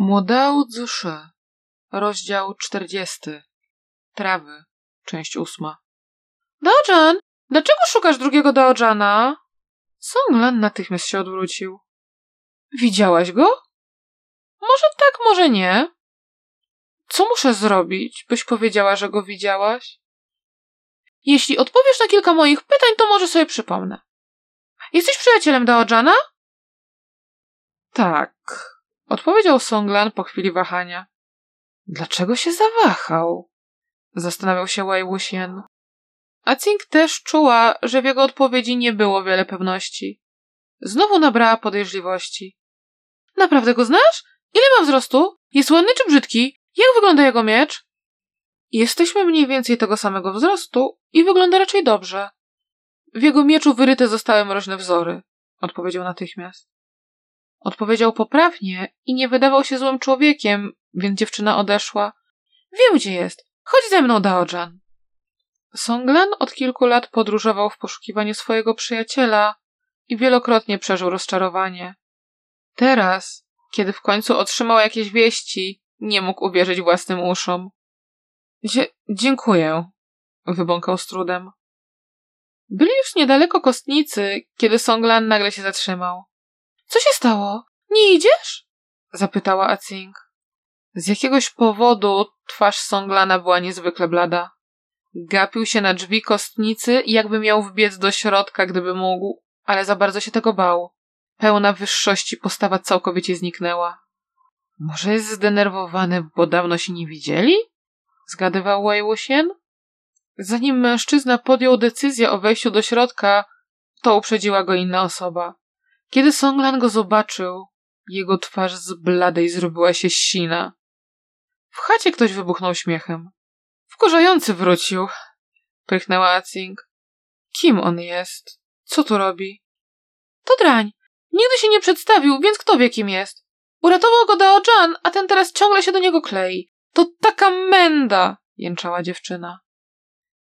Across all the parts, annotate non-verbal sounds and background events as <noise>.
Młodał Dzuszy, rozdział czterdziesty. Trawy, część ósma. Daojan, dlaczego szukasz drugiego Daojana? Songlan natychmiast się odwrócił. Widziałaś go? Może tak, może nie. Co muszę zrobić, byś powiedziała, że go widziałaś? Jeśli odpowiesz na kilka moich pytań, to może sobie przypomnę. Jesteś przyjacielem Daojana? Tak, odpowiedział Songlan po chwili wahania. Dlaczego się zawahał? Zastanawiał się Wei Wuxian. A Cing też czuła, że w jego odpowiedzi nie było wiele pewności. Znowu nabrała podejrzliwości. Naprawdę go znasz? Ile ma wzrostu? Jest ładny czy brzydki? Jak wygląda jego miecz? Jesteśmy mniej więcej tego samego wzrostu i wygląda raczej dobrze. W jego mieczu wyryte zostały mroźne wzory, odpowiedział natychmiast. Odpowiedział poprawnie i nie wydawał się złym człowiekiem, więc dziewczyna odeszła. Wiem, gdzie jest. Chodź ze mną, Daojan. Songlan od kilku lat podróżował w poszukiwaniu swojego przyjaciela i wielokrotnie przeżył rozczarowanie. Teraz, kiedy w końcu otrzymał jakieś wieści, nie mógł uwierzyć własnym uszom. Dzie dziękuję, wybąkał z trudem. Byli już niedaleko kostnicy, kiedy Songlan nagle się zatrzymał. Co się stało? Nie idziesz? zapytała Acing. Z jakiegoś powodu twarz Songlana była niezwykle blada. Gapił się na drzwi kostnicy, jakby miał wbiec do środka, gdyby mógł, ale za bardzo się tego bał. Pełna wyższości postawa całkowicie zniknęła. Może jest zdenerwowany, bo dawno się nie widzieli? Zgadywał Wuxian. Zanim mężczyzna podjął decyzję o wejściu do środka, to uprzedziła go inna osoba. Kiedy Songlan go zobaczył, jego twarz z bladej zrobiła się sina. W chacie ktoś wybuchnął śmiechem. Wkurzający wrócił, prychnęła Acing. Kim on jest? Co tu robi? To drań. Nigdy się nie przedstawił, więc kto wie kim jest. Uratował go Dao Jan, a ten teraz ciągle się do niego klei. To taka menda! jęczała dziewczyna.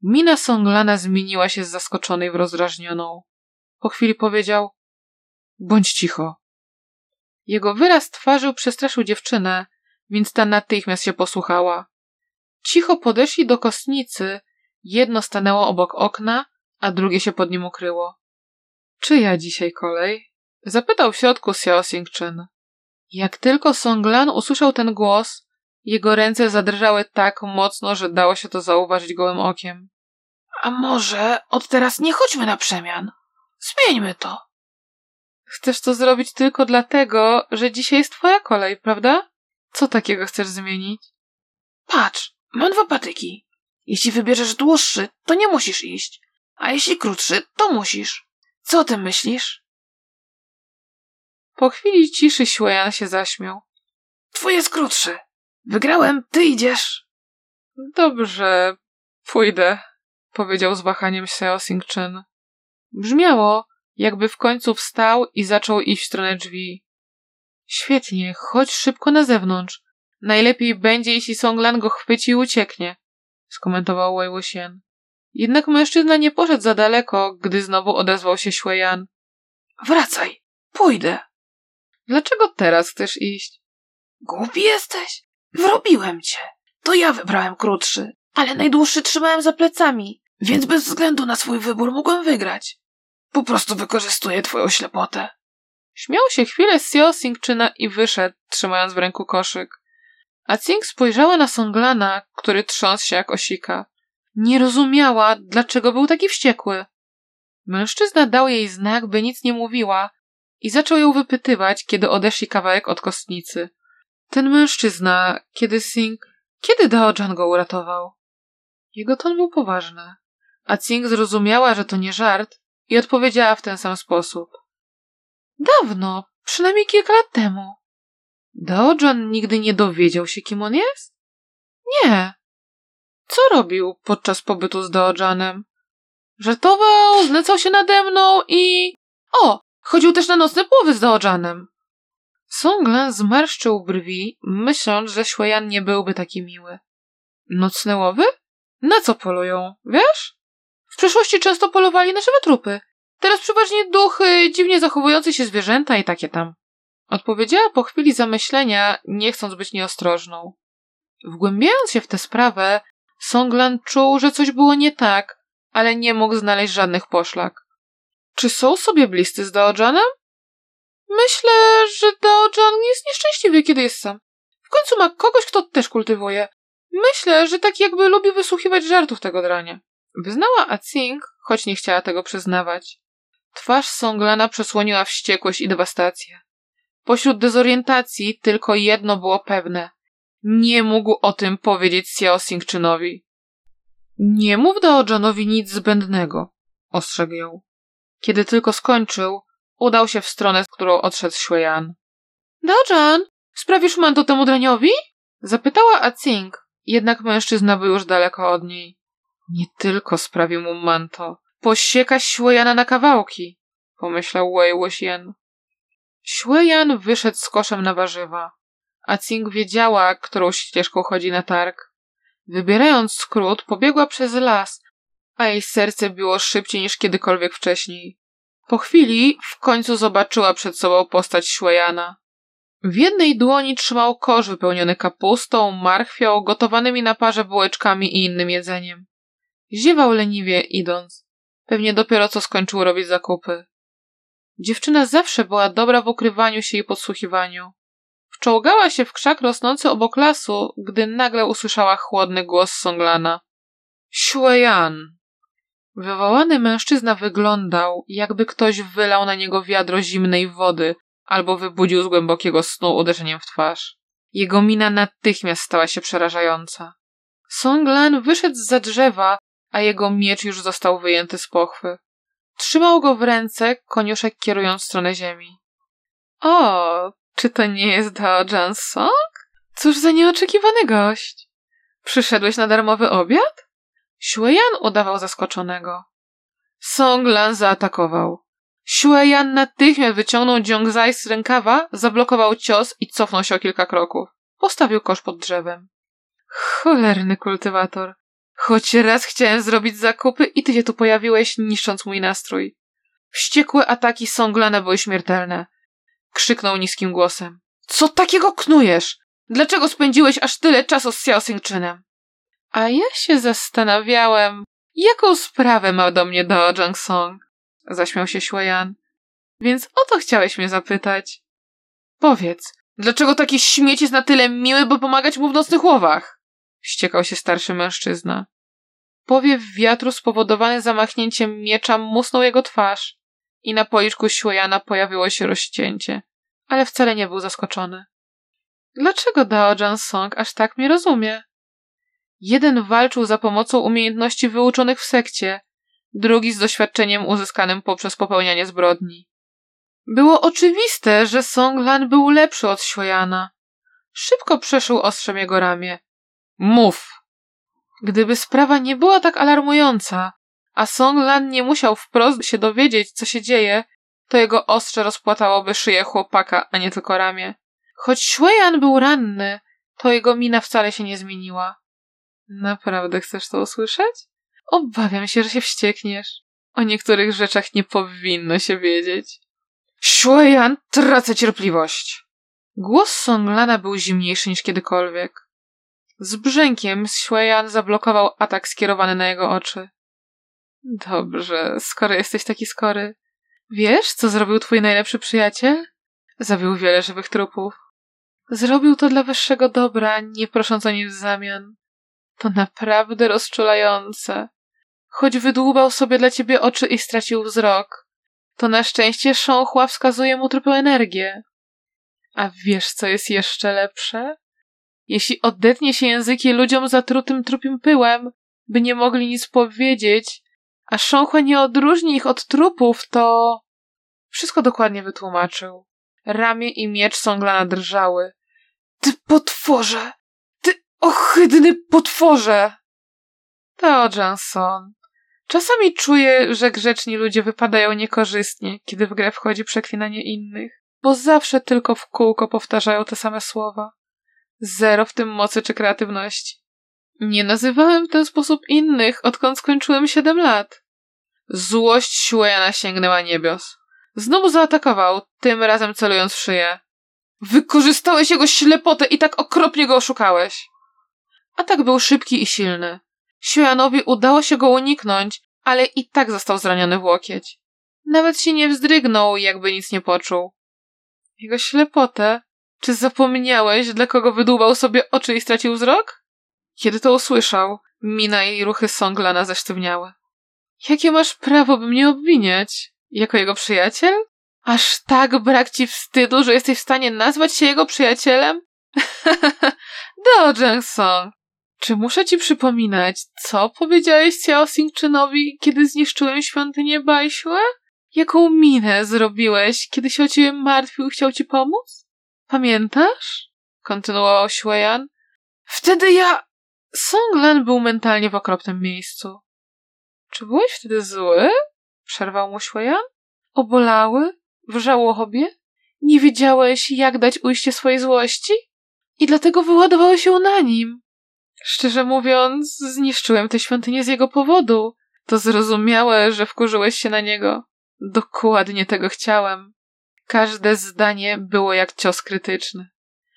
Mina Songlana zmieniła się z zaskoczonej w rozdrażnioną. Po chwili powiedział: Bądź cicho. Jego wyraz twarzy przestraszył dziewczynę, więc ta natychmiast się posłuchała. Cicho podeszli do kostnicy, jedno stanęło obok okna, a drugie się pod nim ukryło. Czyja dzisiaj kolej? Zapytał w środku Xiao Xingchen. Jak tylko Songlan usłyszał ten głos, jego ręce zadrżały tak mocno, że dało się to zauważyć gołym okiem. A może od teraz nie chodźmy na przemian? Zmieńmy to. Chcesz to zrobić tylko dlatego, że dzisiaj jest twoja kolej, prawda? Co takiego chcesz zmienić? Patrz, mam dwa patyki. Jeśli wybierzesz dłuższy, to nie musisz iść. A jeśli krótszy, to musisz. Co o tym myślisz? Po chwili ciszy Xueyan się zaśmiał. Twój jest krótszy. Wygrałem, ty idziesz. Dobrze, pójdę, powiedział z wahaniem Seo Sing-chen. Brzmiało, jakby w końcu wstał i zaczął iść w stronę drzwi. Świetnie, chodź szybko na zewnątrz. Najlepiej będzie, jeśli Songlan go chwyci i ucieknie, skomentował Wei Wuxian. Jednak mężczyzna nie poszedł za daleko, gdy znowu odezwał się Xueyan. Wracaj, pójdę. Dlaczego teraz chcesz iść? Głupi jesteś? Wrobiłem cię. To ja wybrałem krótszy, ale najdłuższy trzymałem za plecami, więc bez względu na swój wybór mogłem wygrać. Po prostu wykorzystuję twoją ślepotę. Śmiał się chwilę Seo Singczyna i wyszedł, trzymając w ręku koszyk. A Cing spojrzała na Songlana, który trząsł się jak osika. Nie rozumiała, dlaczego był taki wściekły. Mężczyzna dał jej znak, by nic nie mówiła i zaczął ją wypytywać, kiedy odeszli kawałek od kostnicy. Ten mężczyzna, kiedy Sing... Kiedy Daojan go uratował? Jego ton był poważny, a Cing zrozumiała, że to nie żart i odpowiedziała w ten sam sposób. Dawno, przynajmniej kilka lat temu. Daojan nigdy nie dowiedział się, kim on jest? Nie. Co robił podczas pobytu z Daojanem? Żartował, znęcał się nade mną i... O, chodził też na nocne płowy z Daojanem. Songlan zmarszczył brwi, myśląc, że Xueyan nie byłby taki miły. Nocne łowy? Na co polują, wiesz? W przeszłości często polowali na żywe trupy. Teraz przeważnie duchy, dziwnie zachowujące się zwierzęta i takie tam. Odpowiedziała po chwili zamyślenia, nie chcąc być nieostrożną. Wgłębiając się w tę sprawę, Songlan czuł, że coś było nie tak, ale nie mógł znaleźć żadnych poszlak. Czy są sobie bliscy z Daojanem? Myślę, że Daojan jest nieszczęśliwy, kiedy jest sam. W końcu ma kogoś, kto też kultywuje. Myślę, że tak jakby lubi wysłuchiwać żartów tego drania. Wyznała Acing, choć nie chciała tego przyznawać. Twarz Songlana przesłoniła wściekłość i dewastację. Pośród dezorientacji tylko jedno było pewne. Nie mógł o tym powiedzieć Xiao Singczynowi. Nie mów Daojanowi nic zbędnego, ostrzegł ją. Kiedy tylko skończył, udał się w stronę, z którą odszedł Xueyan. Daojan, sprawisz manto temu draniowi? Zapytała Acing, jednak mężczyzna był już daleko od niej. Nie tylko sprawił mu manto. Posieka Xueyana na kawałki, pomyślał Wei Wuxian. Xueyan wyszedł z koszem na warzywa, a Cing wiedziała, którą ścieżką chodzi na targ. Wybierając skrót, pobiegła przez las, a jej serce biło szybciej niż kiedykolwiek wcześniej. Po chwili w końcu zobaczyła przed sobą postać Xueyana. W jednej dłoni trzymał kosz wypełniony kapustą, marchwią, gotowanymi na parze bułeczkami i innym jedzeniem. Ziewał leniwie idąc. Pewnie dopiero co skończył robić zakupy. Dziewczyna zawsze była dobra w ukrywaniu się i podsłuchiwaniu. Wczołgała się w krzak rosnący obok lasu, gdy nagle usłyszała chłodny głos Songlana. Xueyan! Wywołany mężczyzna wyglądał, jakby ktoś wylał na niego wiadro zimnej wody albo wybudził z głębokiego snu uderzeniem w twarz. Jego mina natychmiast stała się przerażająca. Songlan wyszedł za drzewa, a jego miecz już został wyjęty z pochwy. Trzymał go w ręce, koniuszek kierując w stronę ziemi. O, czy to nie jest Dao Song? Cóż za nieoczekiwany gość. Przyszedłeś na darmowy obiad? Xueyan udawał zaskoczonego. Song Lan zaatakował. Xueyan natychmiast wyciągnął Jiongzai z rękawa, zablokował cios i cofnął się o kilka kroków. Postawił kosz pod drzewem. Cholerny kultywator. Choć raz chciałem zrobić zakupy i ty się tu pojawiłeś, niszcząc mój nastrój. Wściekłe ataki Songlana były śmiertelne. Krzyknął niskim głosem. Co takiego knujesz? Dlaczego spędziłeś aż tyle czasu z Xiao Singczynem? A ja się zastanawiałem, jaką sprawę ma do mnie Dao Jang Song. Zaśmiał się Xueyan. Więc o to chciałeś mnie zapytać. Powiedz, dlaczego taki śmieć jest na tyle miły, by pomagać mu w nocnych łowach? Wściekał się starszy mężczyzna. Powiew wiatru spowodowany zamachnięciem miecza musnął jego twarz i na policzku Xueyana pojawiło się rozcięcie, ale wcale nie był zaskoczony. Dlaczego Dao Jan Song aż tak mnie rozumie? Jeden walczył za pomocą umiejętności wyuczonych w sekcie, drugi z doświadczeniem uzyskanym poprzez popełnianie zbrodni. Było oczywiste, że Song Lan był lepszy od Xueyana. Szybko przeszył ostrzem jego ramię. Mów! Gdyby sprawa nie była tak alarmująca, a Song Lan nie musiał wprost się dowiedzieć, co się dzieje, to jego ostrze rozpłatałoby szyję chłopaka, a nie tylko ramię. Choć Xueyan był ranny, to jego mina wcale się nie zmieniła. Naprawdę chcesz to usłyszeć? Obawiam się, że się wściekniesz. O niektórych rzeczach nie powinno się wiedzieć. Xueyan, tracę cierpliwość! Głos Songlana był zimniejszy niż kiedykolwiek. Z brzękiem Xueyan zablokował atak skierowany na jego oczy. Dobrze, skoro jesteś taki skory. Wiesz, co zrobił twój najlepszy przyjaciel? Zabił wiele żywych trupów. Zrobił to dla wyższego dobra, nie prosząc o nic w zamian. To naprawdę rozczulające. Choć wydłubał sobie dla ciebie oczy i stracił wzrok, to na szczęście sząchła wskazuje mu trupę energię. A wiesz, co jest jeszcze lepsze? Jeśli odetnie się języki ludziom zatrutym trupim pyłem, by nie mogli nic powiedzieć, a sząchłe nie odróżni ich od trupów, to... Wszystko dokładnie wytłumaczył. Ramię i miecz Songlana drżały. Ty potworze! Ty ohydny potworze! To Johnson. Czasami czuję, że grzeczni ludzie wypadają niekorzystnie, kiedy w grę wchodzi przeklinanie innych, bo zawsze tylko w kółko powtarzają te same słowa. Zero w tym mocy czy kreatywności. Nie nazywałem w ten sposób innych, odkąd skończyłem siedem lat. Złość Xueyana sięgnęła niebios. Znowu zaatakował, tym razem celując w szyję. Wykorzystałeś jego ślepotę i tak okropnie go oszukałeś. Atak był szybki i silny. Siojanowi udało się go uniknąć, ale i tak został zraniony w łokieć. Nawet się nie wzdrygnął, jakby nic nie poczuł. Jego ślepotę? Czy zapomniałeś, dla kogo wydłubał sobie oczy i stracił wzrok? Kiedy to usłyszał, mina i ruchy Songlana zesztywniały. Jakie masz prawo, by mnie obwiniać? Jako jego przyjaciel? Aż tak brak ci wstydu, że jesteś w stanie nazwać się jego przyjacielem? <laughs> Do, Jangsong. Czy muszę ci przypominać, co powiedziałeś Xiao Singczynowi, kiedy zniszczyłem świątynię Bajśłe? Jaką minę zrobiłeś, kiedy się o ciebie martwił i chciał ci pomóc? Pamiętasz? Kontynuował Xueyan. Wtedy ja... Songlan był mentalnie w okropnym miejscu. Czy byłeś wtedy zły? Przerwał mu Xueyan. Obolały? W żałobie? Nie wiedziałeś, jak dać ujście swojej złości? I dlatego wyładowałeś ją na nim. Szczerze mówiąc, zniszczyłem tę świątynię z jego powodu. To zrozumiałe, że wkurzyłeś się na niego. Dokładnie tego chciałem. Każde zdanie było jak cios krytyczny.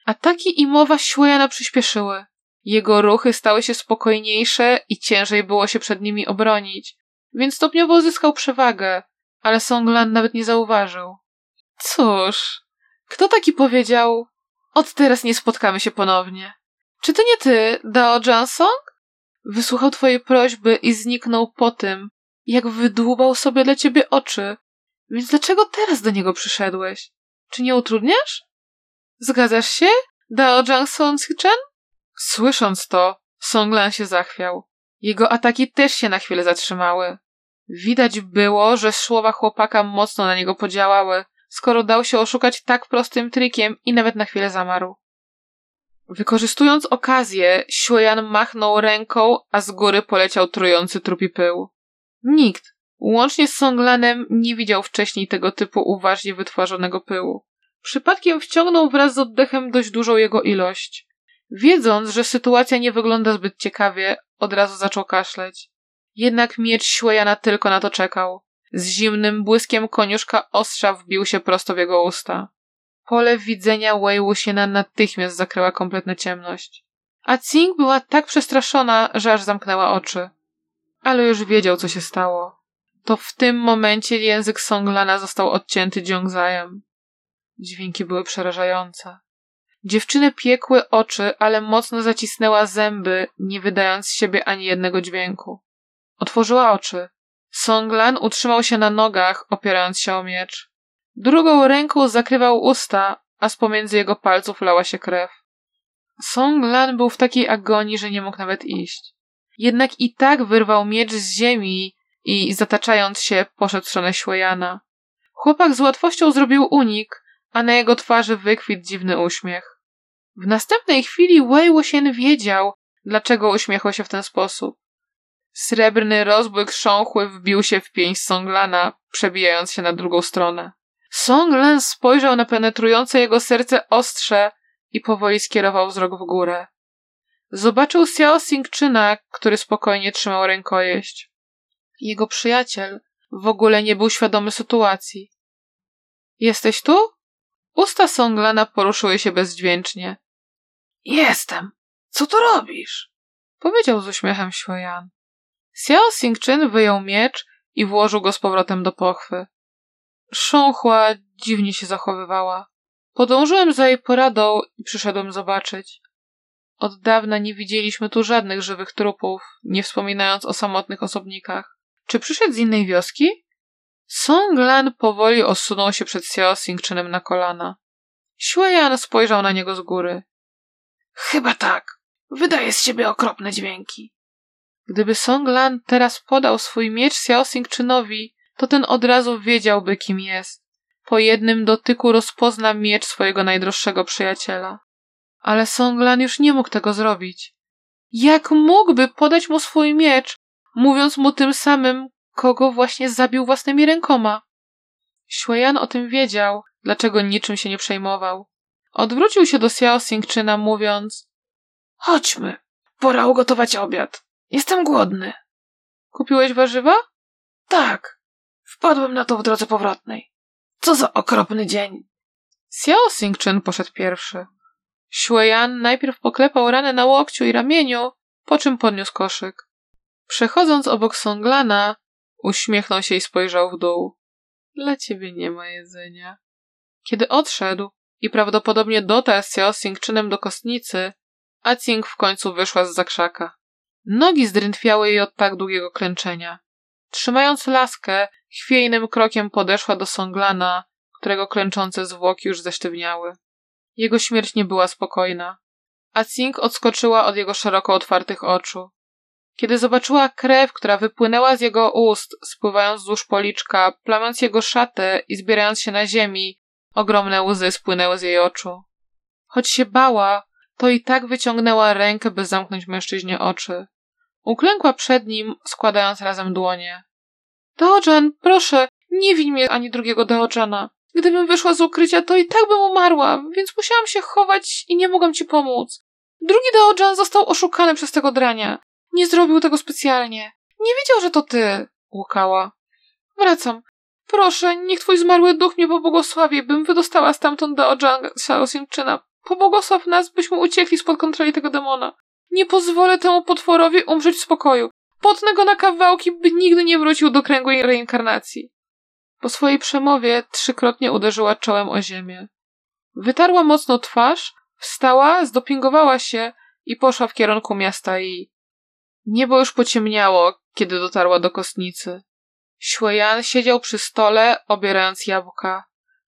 Ataki i mowa Śłejana przyspieszyły. Jego ruchy stały się spokojniejsze i ciężej było się przed nimi obronić, więc stopniowo uzyskał przewagę, ale Songlan nawet nie zauważył. Cóż, kto taki powiedział? Od teraz nie spotkamy się ponownie. Czy to nie ty, Dao Jansong? Wysłuchał twojej prośby i zniknął po tym, jak wydłubał sobie dla ciebie oczy. Więc dlaczego teraz do niego przyszedłeś? Czy nie utrudniasz? Zgadzasz się, Dao Jansong Chen? Słysząc to, Songlan się zachwiał. Jego ataki też się na chwilę zatrzymały. Widać było, że słowa chłopaka mocno na niego podziałały, skoro dał się oszukać tak prostym trikiem i nawet na chwilę zamarł. Wykorzystując okazję, Xueyan machnął ręką, a z góry poleciał trujący trupi pył. Nikt, łącznie z Songlanem, nie widział wcześniej tego typu uważnie wytwarzonego pyłu. Przypadkiem wciągnął wraz z oddechem dość dużą jego ilość. Wiedząc, że sytuacja nie wygląda zbyt ciekawie, od razu zaczął kaszleć. Jednak miecz Xueyana tylko na to czekał. Z zimnym błyskiem koniuszka ostrza wbił się prosto w jego usta. Pole widzenia Wei Wuxiena natychmiast zakryła kompletna ciemność. A Tsing była tak przestraszona, że aż zamknęła oczy. Ale już wiedział, co się stało. To w tym momencie język Songlana został odcięty Jiongzajem. Dźwięki były przerażające. Dziewczynę piekły oczy, ale mocno zacisnęła zęby, nie wydając z siebie ani jednego dźwięku. Otworzyła oczy. Songlan utrzymał się na nogach, opierając się o miecz. Drugą ręką zakrywał usta, a z pomiędzy jego palców lała się krew. Songlan był w takiej agonii, że nie mógł nawet iść. Jednak i tak wyrwał miecz z ziemi i, zataczając się, poszedł w stronę. Chłopak z łatwością zrobił unik, a na jego twarzy wykwitł dziwny uśmiech. W następnej chwili Wei Wuxian wiedział, dlaczego uśmiechał się w ten sposób. Srebrny rozbłyk sząchły wbił się w pięść Songlana, przebijając się na drugą stronę. Songlan spojrzał na penetrujące jego serce ostrze i powoli skierował wzrok w górę. Zobaczył Xiao Singczyna, który spokojnie trzymał rękojeść. Jego przyjaciel w ogóle nie był świadomy sytuacji. Jesteś tu? Usta Songlana poruszyły się bezdźwięcznie. Jestem. Co tu robisz? Powiedział z uśmiechem Xueyan. Xiao Singczyn wyjął miecz i włożył go z powrotem do pochwy. Sząchła dziwnie się zachowywała. Podążyłem za jej poradą i przyszedłem zobaczyć. Od dawna nie widzieliśmy tu żadnych żywych trupów, nie wspominając o samotnych osobnikach. Czy przyszedł z innej wioski? Song Lan powoli osunął się przed Xiao Singczynem na kolana. Xueyan spojrzał na niego z góry. Chyba tak. Wydaje z siebie okropne dźwięki. Gdyby Song Lan teraz podał swój miecz Xiao Singczynowi, to ten od razu wiedziałby, kim jest. Po jednym dotyku rozpozna miecz swojego najdroższego przyjaciela. Ale Song Lan już nie mógł tego zrobić. Jak mógłby podać mu swój miecz, mówiąc mu tym samym, kogo właśnie zabił własnymi rękoma? Xueyan o tym wiedział, dlaczego niczym się nie przejmował. Odwrócił się do Xiao Singczyna, mówiąc Chodźmy, pora ugotować obiad. Jestem głodny. Kupiłeś warzywa? Tak. Wpadłem na to w drodze powrotnej. Co za okropny dzień. Xiao Xingchen poszedł pierwszy. Xueyan najpierw poklepał ranę na łokciu i ramieniu, po czym podniósł koszyk. Przechodząc obok Songlana, uśmiechnął się i spojrzał w dół. Dla ciebie nie ma jedzenia. Kiedy odszedł i prawdopodobnie dotarł z Xiao Xingchenem do kostnicy, Acing w końcu wyszła z zakrzaka. Nogi zdrętwiały jej od tak długiego klęczenia. Trzymając laskę, chwiejnym krokiem podeszła do Songlana, którego klęczące zwłoki już zesztywniały. Jego śmierć nie była spokojna. A Cing odskoczyła od jego szeroko otwartych oczu. Kiedy zobaczyła krew, która wypłynęła z jego ust, spływając wzdłuż policzka, plamiąc jego szatę i zbierając się na ziemi, ogromne łzy spłynęły z jej oczu. Choć się bała, to i tak wyciągnęła rękę, by zamknąć mężczyźnie oczy. Uklękła przed nim, składając razem dłonie. Daojan, proszę, nie win mnie ani drugiego Daojana. Gdybym wyszła z ukrycia, to i tak bym umarła, więc musiałam się chować i nie mogłam ci pomóc. Drugi Daojan został oszukany przez tego drania. Nie zrobił tego specjalnie. Nie wiedział, że to ty, łukała. Wracam. Proszę, niech twój zmarły duch mnie pobłogosławi, bym wydostała stamtąd Daojan Xiaoxingczyna. Pobłogosław nas, byśmy uciekli spod kontroli tego demona. Nie pozwolę temu potworowi umrzeć w spokoju. Potnę go na kawałki, by nigdy nie wrócił do kręgu reinkarnacji. Po swojej przemowie trzykrotnie uderzyła czołem o ziemię. Wytarła mocno twarz, wstała, zdopingowała się i poszła w kierunku miasta i... Niebo już pociemniało, kiedy dotarła do kostnicy. Śwejan siedział przy stole, obierając jabłka.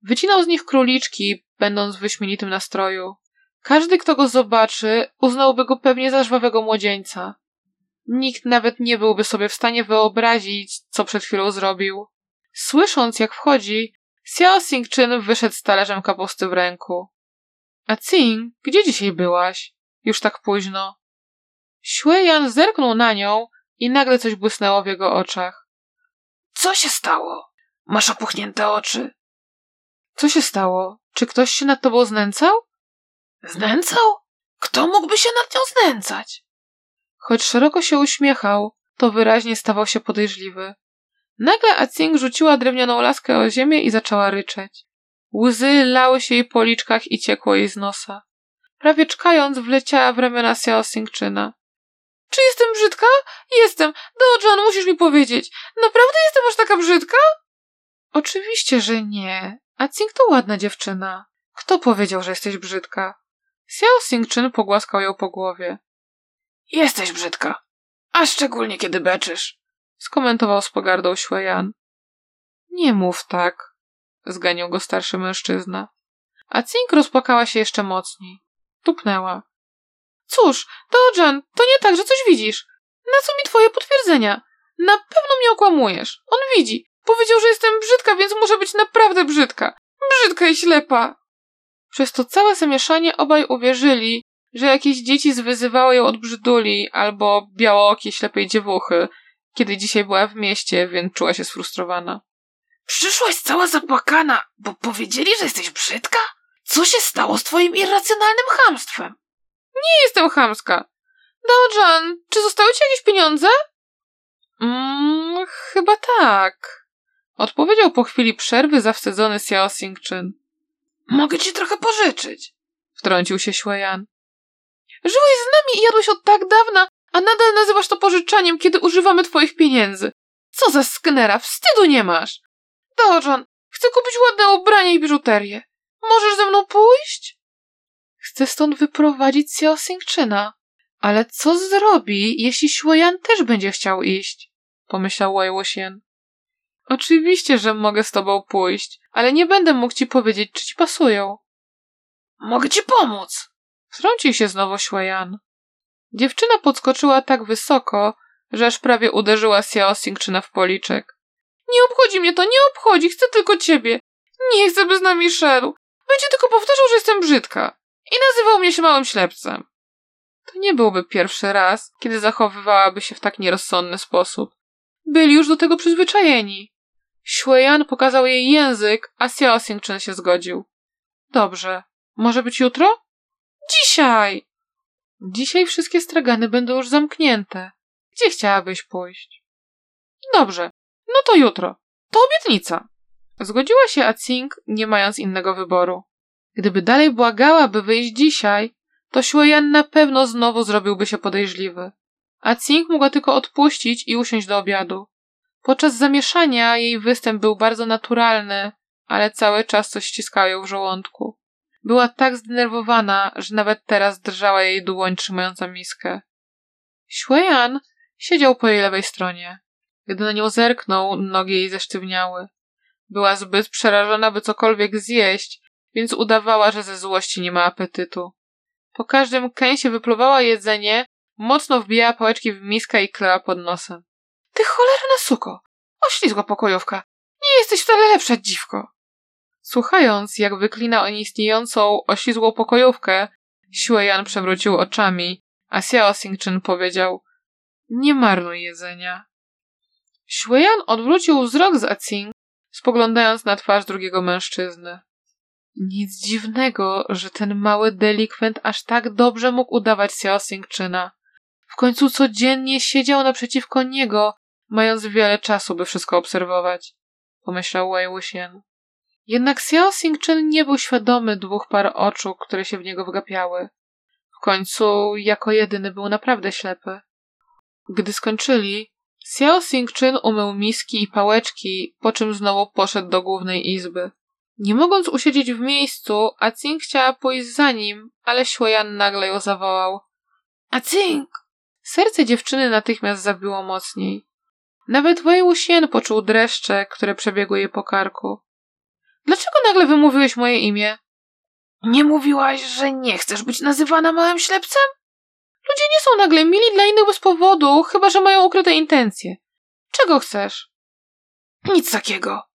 Wycinał z nich króliczki, będąc w wyśmienitym nastroju. Każdy, kto go zobaczy, uznałby go pewnie za żwawego młodzieńca. Nikt nawet nie byłby sobie w stanie wyobrazić, co przed chwilą zrobił. Słysząc, jak wchodzi, Xiao Xingchen wyszedł z talerzem kapusty w ręku. A Cing, gdzie dzisiaj byłaś? Już tak późno. Xueyan zerknął na nią i nagle coś błysnęło w jego oczach. Co się stało? Masz opuchnięte oczy. Co się stało? Czy ktoś się nad tobą znęcał? Znęcał? Kto mógłby się nad nią znęcać? Choć szeroko się uśmiechał, to wyraźnie stawał się podejrzliwy. Nagle Acing rzuciła drewnianą laskę o ziemię i zaczęła ryczeć. Łzy lały się jej po liczkach i ciekło jej z nosa. Prawie czkając, wleciała w ramiona Xiao Singczyna. Czy jestem brzydka? Jestem. Dojan, musisz mi powiedzieć. Naprawdę jestem aż taka brzydka? Oczywiście, że nie. Acing to ładna dziewczyna. Kto powiedział, że jesteś brzydka? Xiao Singczyn pogłaskał ją po głowie. Jesteś brzydka. A szczególnie kiedy beczysz skomentował z pogardą Xueyan. Nie mów tak, zganił go starszy mężczyzna. A Cink rozpłakała się jeszcze mocniej. Tupnęła. Cóż, Dojan, to nie tak, że coś widzisz. Na co mi twoje potwierdzenia? Na pewno mnie okłamujesz. On widzi. Powiedział, że jestem brzydka, więc muszę być naprawdę brzydka. Brzydka i ślepa. Przez to całe zamieszanie obaj uwierzyli, że jakieś dzieci zwyzywały ją od brzyduli albo białookiej ślepej dziewuchy, kiedy dzisiaj była w mieście, więc czuła się sfrustrowana. Przyszłaś cała zapłakana, bo powiedzieli, że jesteś brzydka? Co się stało z twoim irracjonalnym chamstwem? Nie jestem chamska. Daojan, czy zostały ci jakieś pieniądze? Mm, chyba tak. Odpowiedział po chwili przerwy zawstydzony Xiao Xingchen. Mogę ci trochę pożyczyć. Wtrącił się Xueyan. Żyłeś z nami i jadłeś od tak dawna, a nadal nazywasz to pożyczaniem, kiedy używamy twoich pieniędzy. Co za sknera, wstydu nie masz. Dojan, chcę kupić ładne ubranie i biżuterię. Możesz ze mną pójść? Chcę stąd wyprowadzić Xiao Singczyna. Ale co zrobi, jeśli Xueyan też będzie chciał iść? Pomyślał Wei Wuxian. Oczywiście, że mogę z tobą pójść, ale nie będę mógł ci powiedzieć, czy ci pasują. Mogę ci pomóc. Wtrącił się znowu Xueyan. Dziewczyna podskoczyła tak wysoko, że aż prawie uderzyła Xiao Singczyna w policzek. Nie obchodzi mnie to, nie obchodzi, chcę tylko ciebie. Nie chcę, by z nami szedł. Będzie tylko powtarzał, że jestem brzydka. I nazywał mnie się małym ślepcem. To nie byłby pierwszy raz, kiedy zachowywałaby się w tak nierozsądny sposób. Byli już do tego przyzwyczajeni. Xueyan pokazał jej język, a Xiao Singczyn się zgodził. Dobrze. Może być jutro? Dzisiaj! Dzisiaj wszystkie stragany będą już zamknięte. Gdzie chciałabyś pójść? Dobrze, no to jutro. To obietnica. Zgodziła się Acing, nie mając innego wyboru. Gdyby dalej błagała, by wyjść dzisiaj, to Xueyan na pewno znowu zrobiłby się podejrzliwy. A Cing mogła tylko odpuścić i usiąść do obiadu. Podczas zamieszania jej występ był bardzo naturalny, ale cały czas coś ściskało ją w żołądku. Była tak zdenerwowana, że nawet teraz drżała jej dłoń trzymająca miskę. Xueyan siedział po jej lewej stronie. Gdy na nią zerknął, nogi jej zesztywniały. Była zbyt przerażona, by cokolwiek zjeść, więc udawała, że ze złości nie ma apetytu. Po każdym kęsie wypluwała jedzenie, mocno wbijała pałeczki w miskę i kleła pod nosem. Ty cholerna suko! Oślizgła pokojówka! Nie jesteś wcale lepsza, dziwko! Słuchając, jak wyklina o nieistniejącą, oślizgłą pokojówkę, Xueyan przewrócił oczami, a Xiao Xingchen powiedział Nie marnuj jedzenia. Xueyan odwrócił wzrok z Acing, spoglądając na twarz drugiego mężczyzny. Nic dziwnego, że ten mały delikwent aż tak dobrze mógł udawać Xiao Xingchena. W końcu codziennie siedział naprzeciwko niego, mając wiele czasu, by wszystko obserwować, pomyślał Wei Wuxian. Jednak Xiao Xingchen nie był świadomy dwóch par oczu, które się w niego wgapiały. W końcu, jako jedyny był naprawdę ślepy. Gdy skończyli, Xiao Xingchen umył miski i pałeczki, po czym znowu poszedł do głównej izby. Nie mogąc usiedzieć w miejscu, Acing chciała pójść za nim, ale Xueyan nagle ją zawołał. Acing! Serce dziewczyny natychmiast zabiło mocniej. Nawet Wei Wuxian poczuł dreszcze, które przebiegły jej po karku. Dlaczego nagle wymówiłeś moje imię? Nie mówiłaś, że nie chcesz być nazywana małym ślepcem? Ludzie nie są nagle mili dla innych bez powodu, chyba że mają ukryte intencje. Czego chcesz? Nic takiego.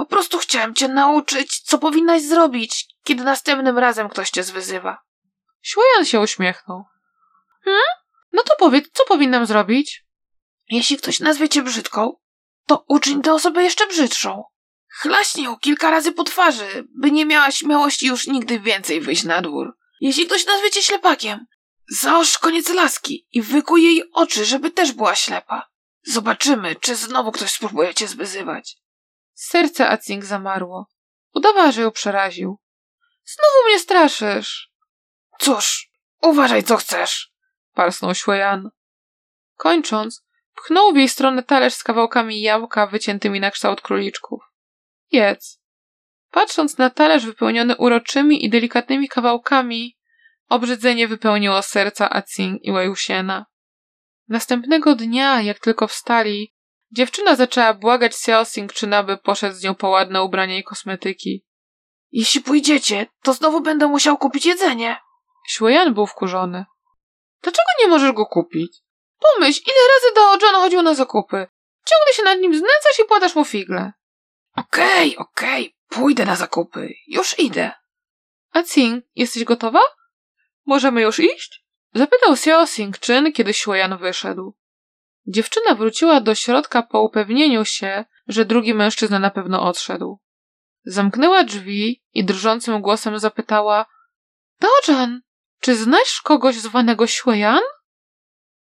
Po prostu chciałem cię nauczyć, co powinnaś zrobić, kiedy następnym razem ktoś cię zwyzywa. Xueyan się uśmiechnął. Hmm? No to powiedz, co powinnam zrobić? Jeśli ktoś nazwie cię brzydką, to uczyń tę osobę jeszcze brzydszą. Chlaśnij ją kilka razy po twarzy, by nie miała śmiałości już nigdy więcej wyjść na dwór. Jeśli ktoś nazwie cię ślepakiem, zaoż koniec laski i wykuj jej oczy, żeby też była ślepa. Zobaczymy, czy znowu ktoś spróbuje cię zwyzywać. Serce Acing zamarło. Udawała, że ją przeraził. Znowu mnie straszysz. Cóż, uważaj co chcesz. Parsnął Xueyan. Kończąc, pchnął w jej stronę talerz z kawałkami jabłka wyciętymi na kształt króliczków. Jedz. Patrząc na talerz wypełniony uroczymi i delikatnymi kawałkami, obrzydzenie wypełniło serca Acing i Wejsiena. Następnego dnia, jak tylko wstali, dziewczyna zaczęła błagać Xiao Xingczyna, by poszedł z nią po ładne ubrania i kosmetyki. Jeśli pójdziecie, to znowu będę musiał kupić jedzenie. Xueyan był wkurzony. Dlaczego nie możesz go kupić? Pomyśl, ile razy do John chodził na zakupy. Ciągle się nad nim znęcasz i płatasz mu figle. Okej, okay, okej, okay. pójdę na zakupy. Już idę. A Cing, jesteś gotowa? Możemy już iść? Zapytał Xiao Xingczyn, kiedy Xueyan wyszedł. Dziewczyna wróciła do środka po upewnieniu się, że drugi mężczyzna na pewno odszedł. Zamknęła drzwi i drżącym głosem zapytała Dojan, czy znasz kogoś zwanego Xueyan?